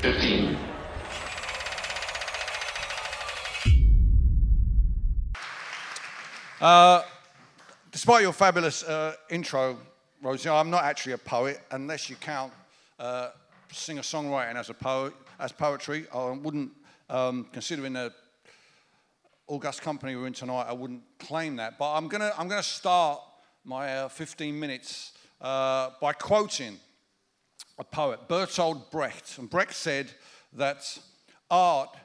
15. Uh, despite your fabulous uh, intro, Rosie, I'm not actually a poet unless you count uh, singer-songwriting as a poet, as poetry. I wouldn't, um, considering the august company we're in tonight, I wouldn't claim that. But I'm gonna, I'm gonna start my uh, 15 minutes uh, by quoting a poet, Bertolt Brecht. And Brecht said that art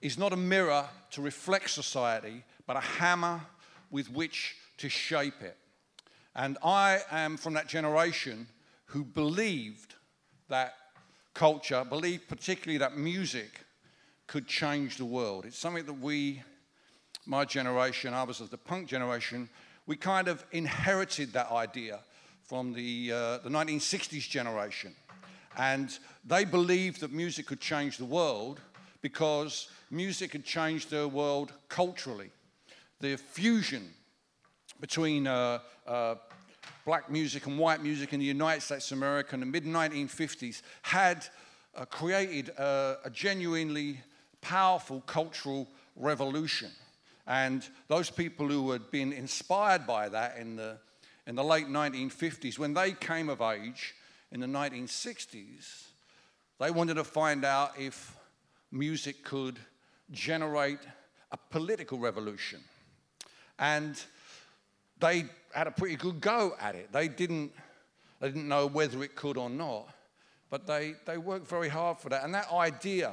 is not a mirror to reflect society, but a hammer with which to shape it. And I am from that generation who believed that culture, believed particularly that music could change the world. It's something that we, my generation, others of the punk generation, we kind of inherited that idea from the, uh, the 1960s generation. And they believed that music could change the world because music had changed their world culturally the fusion between uh, uh, black music and white music in the United States of America in the mid 1950s had uh, created a, a genuinely powerful cultural revolution. And those people who had been inspired by that in the, in the late 1950s, when they came of age in the 1960s, they wanted to find out if music could generate a political revolution. And they had a pretty good go at it. They didn't, they didn't know whether it could or not, but they, they worked very hard for that. And that idea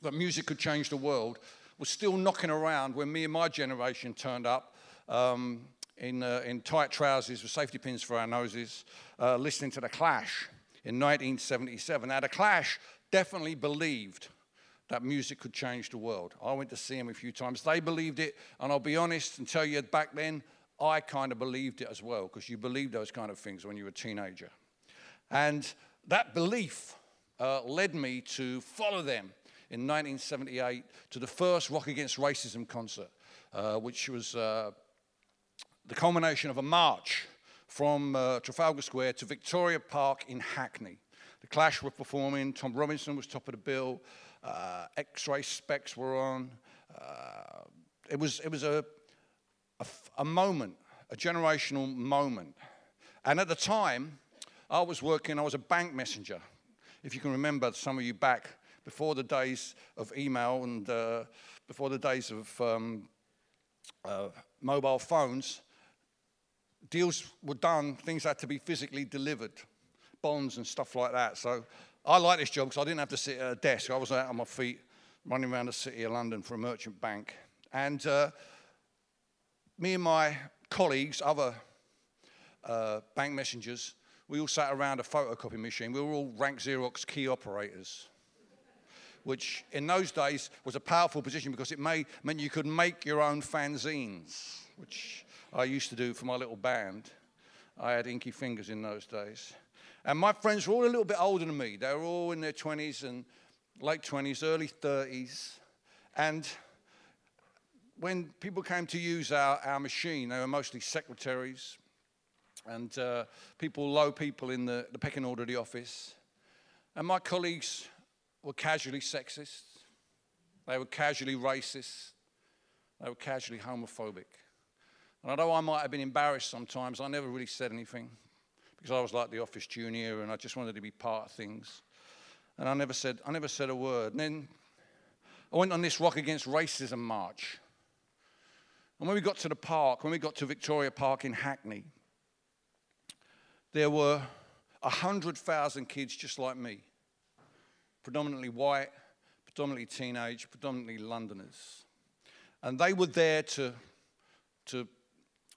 that music could change the world was still knocking around when me and my generation turned up um, in, uh, in tight trousers with safety pins for our noses, uh, listening to The Clash in 1977. Now, The Clash definitely believed that music could change the world. I went to see them a few times. They believed it, and I'll be honest and tell you back then, I kind of believed it as well, because you believe those kind of things when you're a teenager. And that belief uh, led me to follow them in 1978 to the first Rock Against Racism concert, uh, which was uh, the culmination of a march from uh, Trafalgar Square to Victoria Park in Hackney. The Clash were performing, Tom Robinson was top of the bill, uh, X-Ray Spex were on. Uh, it was, it was a, a, moment, a generational moment. And at the time, I was working, I was a bank messenger. If you can remember, some of you back before the days of email and uh, before the days of um, uh, mobile phones, deals were done, things had to be physically delivered, bonds and stuff like that. So I like this job because I didn't have to sit at a desk. I was out on my feet running around the city of London for a merchant bank. And uh, me and my colleagues, other uh, bank messengers, we all sat around a photocopy machine. We were all rank Xerox key operators, which in those days was a powerful position because it meant you could make your own fanzines, which I used to do for my little band. I had inky fingers in those days. And my friends were all a little bit older than me. They were all in their 20s and late 20s, early 30s. And when people came to use our, our machine, they were mostly secretaries and uh, people, low people in the, the pecking order of the office. And my colleagues were casually sexist, they were casually racist, they were casually homophobic. And although I might have been embarrassed sometimes, I never really said anything because I was like the office junior and I just wanted to be part of things. And I never said, I never said a word. And then I went on this Rock Against Racism march. And when we got to the park, when we got to Victoria Park in Hackney, there were 100,000 kids just like me, predominantly white, predominantly teenage, predominantly Londoners. And they were there to, to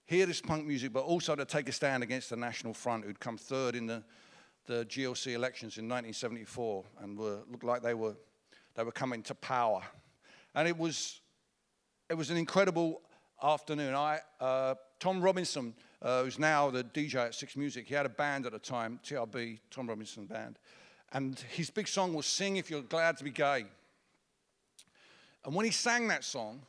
hear this punk music, but also to take a stand against the National Front, who'd come third in the, the GLC elections in 1974 and were, looked like they were, they were coming to power. And it was, it was an incredible afternoon. I, uh, Tom Robinson, uh, who's now the DJ at Six Music, he had a band at the time, TRB, Tom Robinson Band. And his big song was Sing If You're Glad to Be Gay. And when he sang that song,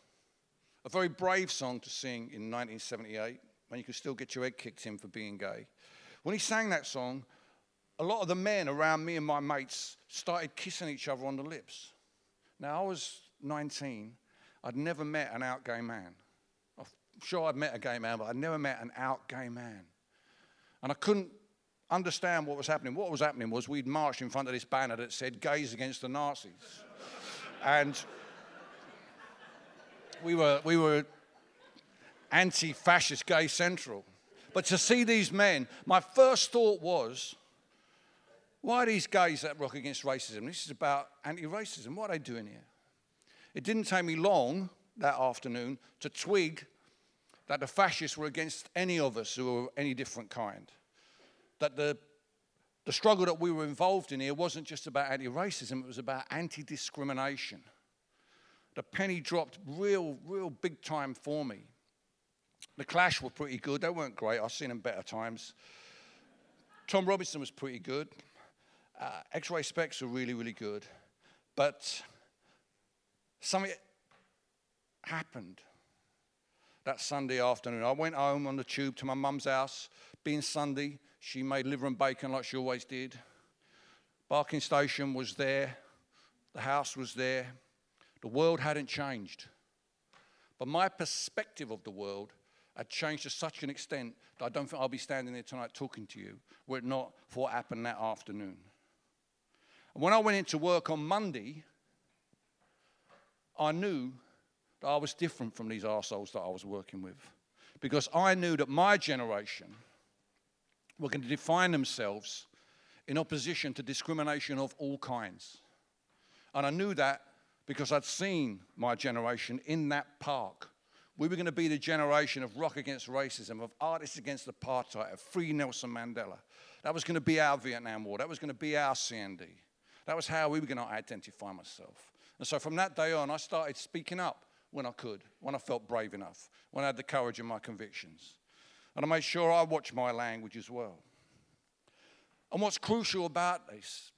a very brave song to sing in 1978 when you could still get your head kicked in for being gay. When he sang that song, a lot of the men around me and my mates started kissing each other on the lips. Now, I was 19. I'd never met an out gay man. I'm sure I'd met a gay man, but I'd never met an out gay man. And I couldn't understand what was happening. What was happening was we'd marched in front of this banner that said gays against the Nazis. and we were, we were anti fascist gay central. But to see these men, my first thought was, why are these gays that rock against racism? This is about anti racism. What are they doing here? It didn't take me long that afternoon to twig that the fascists were against any of us who were any different kind. That the, the struggle that we were involved in here wasn't just about anti racism, it was about anti discrimination. The penny dropped real, real big time for me. The Clash were pretty good. They weren't great. I've seen them better times. Tom Robinson was pretty good. Uh, X-Ray Spex were really, really good. But something happened that Sunday afternoon. I went home on the tube to my mum's house. Being Sunday, she made liver and bacon like she always did. Barking station was there. The house was there. The world hadn't changed. But my perspective of the world had changed to such an extent that I don't think I'll be standing there tonight talking to you were it not for what happened that afternoon. And when I went into work on Monday, I knew that I was different from these arseholes that I was working with. Because I knew that my generation were going to define themselves in opposition to discrimination of all kinds. And I knew that because I'd seen my generation in that park. We were going to be the generation of rock against racism, of artists against apartheid, of free Nelson Mandela. That was going to be our Vietnam War. That was going to be our CND. That was how we were going to identify myself. And so from that day on, I started speaking up when I could, when I felt brave enough, when I had the courage in my convictions. And I made sure I watched my language as well. And what's crucial about this,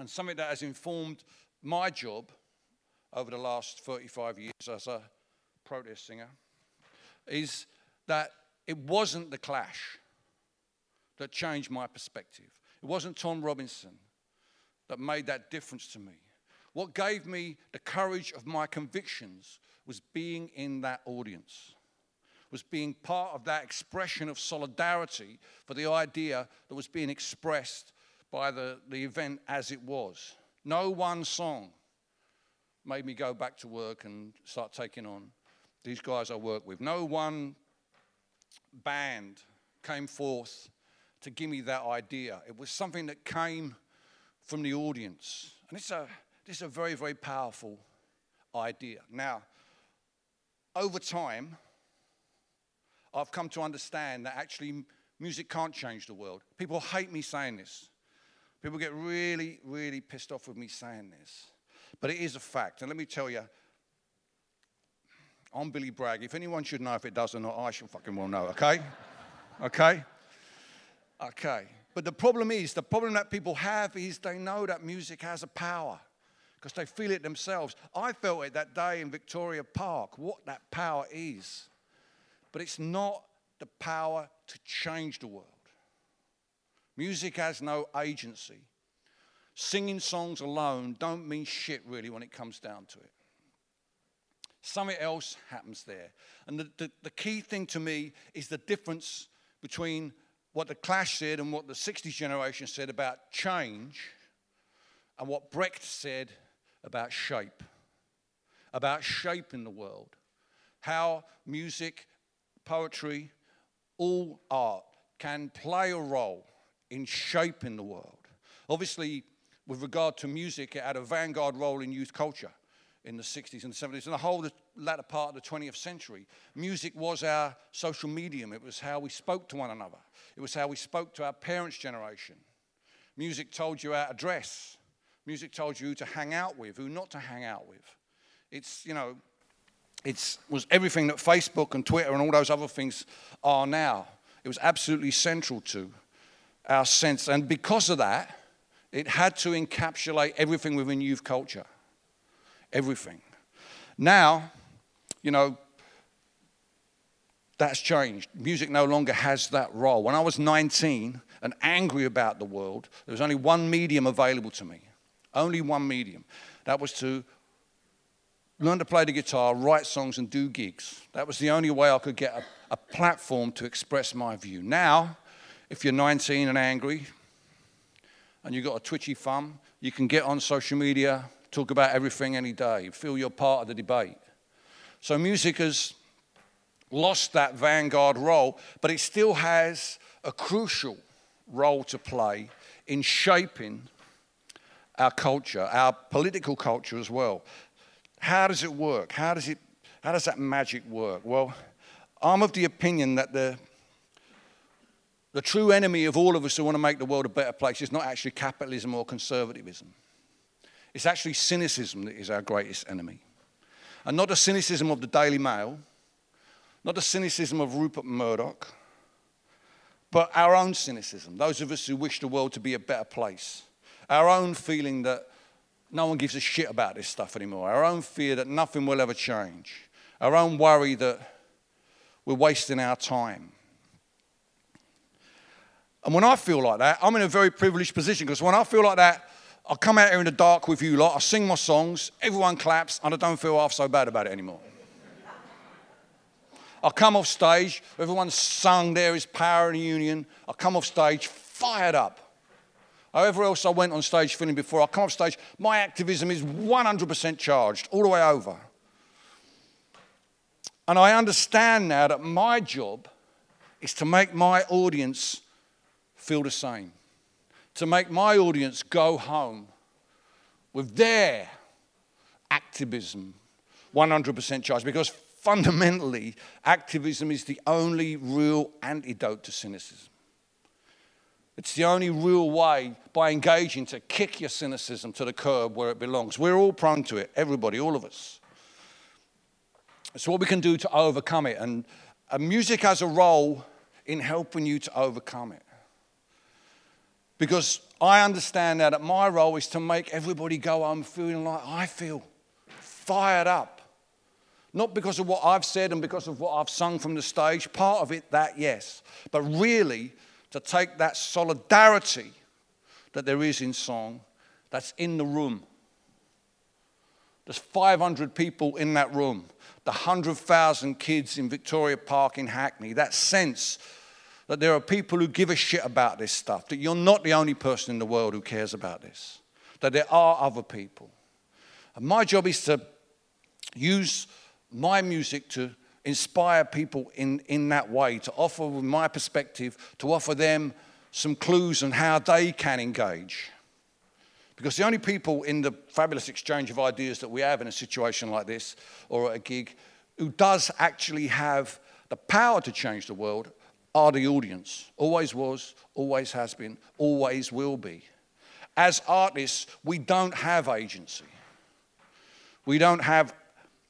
and something that has informed my job over the last 35 years as a protest singer, is that it wasn't the clash that changed my perspective. It wasn't Tom Robinson that made that difference to me. What gave me the courage of my convictions was being in that audience, was being part of that expression of solidarity for the idea that was being expressed by the, the event as it was. No one song made me go back to work and start taking on these guys I work with. No one band came forth to give me that idea. It was something that came from the audience. And it's a is a very, very powerful idea. Now, over time, I've come to understand that actually music can't change the world. People hate me saying this. People get really, really pissed off with me saying this. But it is a fact. And let me tell you, I'm Billy Bragg. If anyone should know if it does or not, I should fucking well know, okay? okay? Okay. But the problem is, the problem that people have is they know that music has a power because they feel it themselves. I felt it that day in Victoria Park, what that power is. But it's not the power to change the world. Music has no agency. Singing songs alone don't mean shit really when it comes down to it. Something else happens there. And the, the, the key thing to me is the difference between what the Clash said and what the 60s generation said about change and what Brecht said about shape, about shaping the world, how music, poetry, all art can play a role in shaping the world. Obviously, with regard to music, it had a vanguard role in youth culture in the 60s and 70s and the whole the latter part of the 20th century. Music was our social medium, it was how we spoke to one another, it was how we spoke to our parents' generation. Music told you how to dress, Music told you who to hang out with, who not to hang out with. It's, you know, it was everything that Facebook and Twitter and all those other things are now. It was absolutely central to our sense. And because of that, it had to encapsulate everything within youth culture. Everything. Now, you know, that's changed. Music no longer has that role. When I was 19 and angry about the world, there was only one medium available to me. Only one medium. That was to learn to play the guitar, write songs, and do gigs. That was the only way I could get a, a platform to express my view. Now, if you're 19 and angry and you've got a twitchy thumb, you can get on social media, talk about everything any day, feel you're part of the debate. So music has lost that vanguard role, but it still has a crucial role to play in shaping our culture, our political culture as well. How does it work? How does, it, how does that magic work? Well, I'm of the opinion that the, the true enemy of all of us who want to make the world a better place is not actually capitalism or conservatism. It's actually cynicism that is our greatest enemy. And not the cynicism of the Daily Mail, not the cynicism of Rupert Murdoch, but our own cynicism, those of us who wish the world to be a better place. Our own feeling that no one gives a shit about this stuff anymore. Our own fear that nothing will ever change. Our own worry that we're wasting our time. And when I feel like that, I'm in a very privileged position because when I feel like that, I come out here in the dark with you lot, I sing my songs, everyone claps, and I don't feel half so bad about it anymore. I come off stage, everyone's sung There is Power in the Union. I come off stage fired up. However else I went on stage feeling before, I come off stage, my activism is 100% charged all the way over. And I understand now that my job is to make my audience feel the same, to make my audience go home with their activism 100% charged. Because fundamentally, activism is the only real antidote to cynicism. It's the only real way by engaging to kick your cynicism to the curb where it belongs. We're all prone to it, everybody, all of us. It's what we can do to overcome it. And, and music has a role in helping you to overcome it. Because I understand now that my role is to make everybody go home feeling like I feel, fired up. Not because of what I've said and because of what I've sung from the stage, part of it, that yes, but really to take that solidarity that there is in song that's in the room. There's 500 people in that room, the 100,000 kids in Victoria Park in Hackney, that sense that there are people who give a shit about this stuff, that you're not the only person in the world who cares about this, that there are other people. And my job is to use my music to inspire people in, in that way, to offer, my perspective, to offer them some clues on how they can engage. Because the only people in the fabulous exchange of ideas that we have in a situation like this or at a gig who does actually have the power to change the world the audience. Always was, always has been, always will be. As artists, we don't have agency. We don't have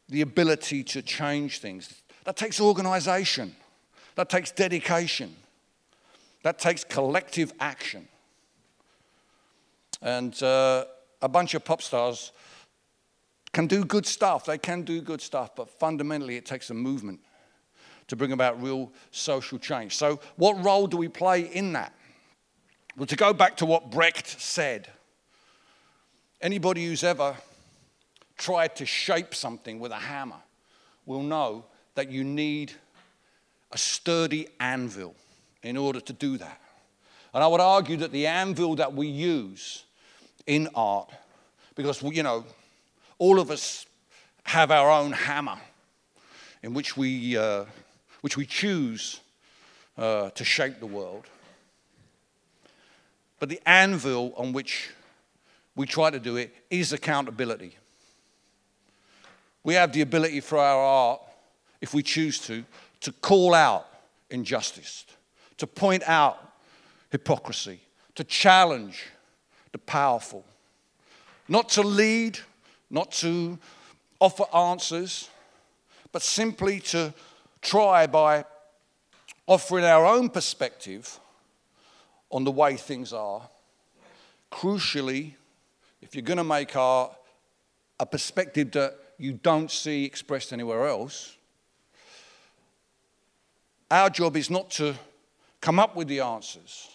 the ability to change things. That takes organization, that takes dedication, that takes collective action. And uh, a bunch of pop stars can do good stuff, they can do good stuff, but fundamentally it takes a movement to bring about real social change. So, what role do we play in that? Well, to go back to what Brecht said, anybody who's ever tried to shape something with a hammer will know that you need a sturdy anvil in order to do that. And I would argue that the anvil that we use in art, because, you know, all of us have our own hammer in which we, uh, which we choose uh, to shape the world. But the anvil on which we try to do it is accountability. We have the ability for our art, if we choose to, to call out injustice, to point out hypocrisy, to challenge the powerful, not to lead, not to offer answers, but simply to try by offering our own perspective on the way things are. Crucially, if you're going to make art, a perspective that you don't see expressed anywhere else, our job is not to come up with the answers,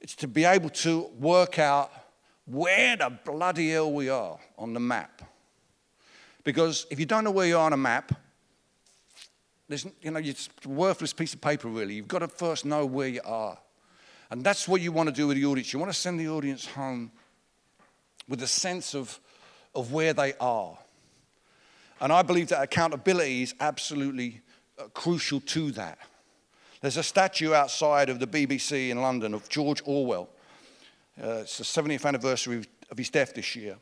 it's to be able to work out where the bloody hell we are on the map. Because if you don't know where you are on a map, there's, you know, it's a worthless piece of paper, really. You've got to first know where you are. And that's what you want to do with the audience. You want to send the audience home with a sense of, of where they are. And I believe that accountability is absolutely uh, crucial to that. There's a statue outside of the BBC in London of George Orwell. Uh, it's the 70th anniversary of his death this year.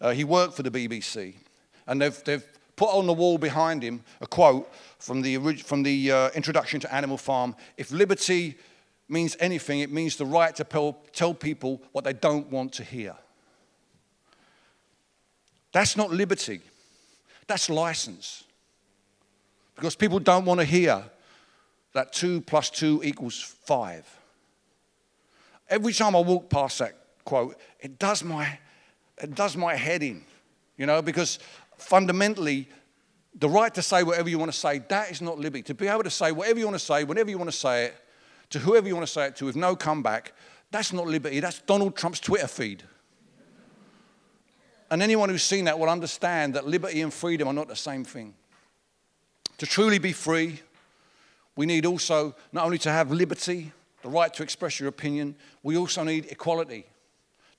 Uh, he worked for the BBC, and they've, they've put on the wall behind him a quote from the, from the uh, introduction to Animal Farm If liberty means anything, it means the right to tell, people what they don't want to hear. That's not liberty, that's license. Because people don't want to hear that two plus two equals five. Every time I walk past that quote, it does my, it does my head in, you know, because fundamentally, the right to say whatever you want to say, that is not liberty. To be able to say whatever you want to say, whenever you want to say it, to whoever you want to say it to with no comeback, that's not liberty. That's Donald Trump's Twitter feed. And anyone who's seen that will understand that liberty and freedom are not the same thing. To truly be free, we need also not only to have liberty, the right to express your opinion, we also need equality,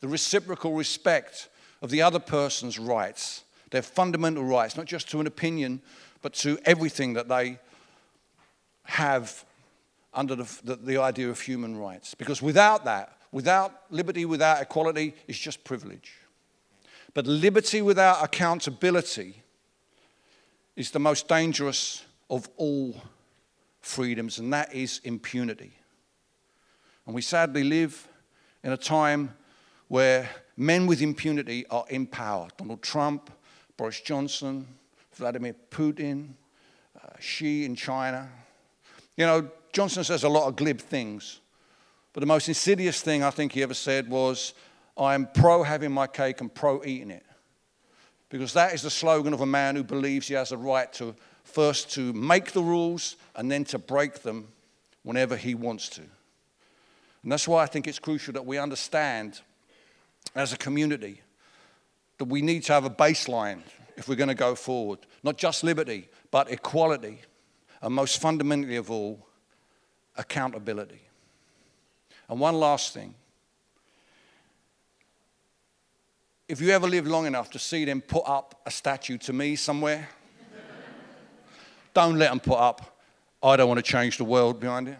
the reciprocal respect of the other person's rights, their fundamental rights, not just to an opinion, but to everything that they have under the, the, the idea of human rights. Because without that, without liberty, without equality, it's just privilege. But liberty without accountability is the most dangerous of all freedoms, and that is impunity. And we sadly live in a time where men with impunity are in power. Donald Trump, Boris Johnson, Vladimir Putin, uh, Xi in China. You know, Johnson says a lot of glib things, but the most insidious thing I think he ever said was, I'm pro having my cake and pro eating it. Because that is the slogan of a man who believes he has a right to first to make the rules and then to break them whenever he wants to. And that's why I think it's crucial that we understand as a community that we need to have a baseline if we're going to go forward. Not just liberty, but equality. And most fundamentally of all, accountability. And one last thing. If you ever live long enough to see them put up a statue to me somewhere, don't let them put up, I don't want to change the world behind it.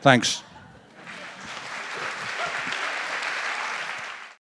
Thanks.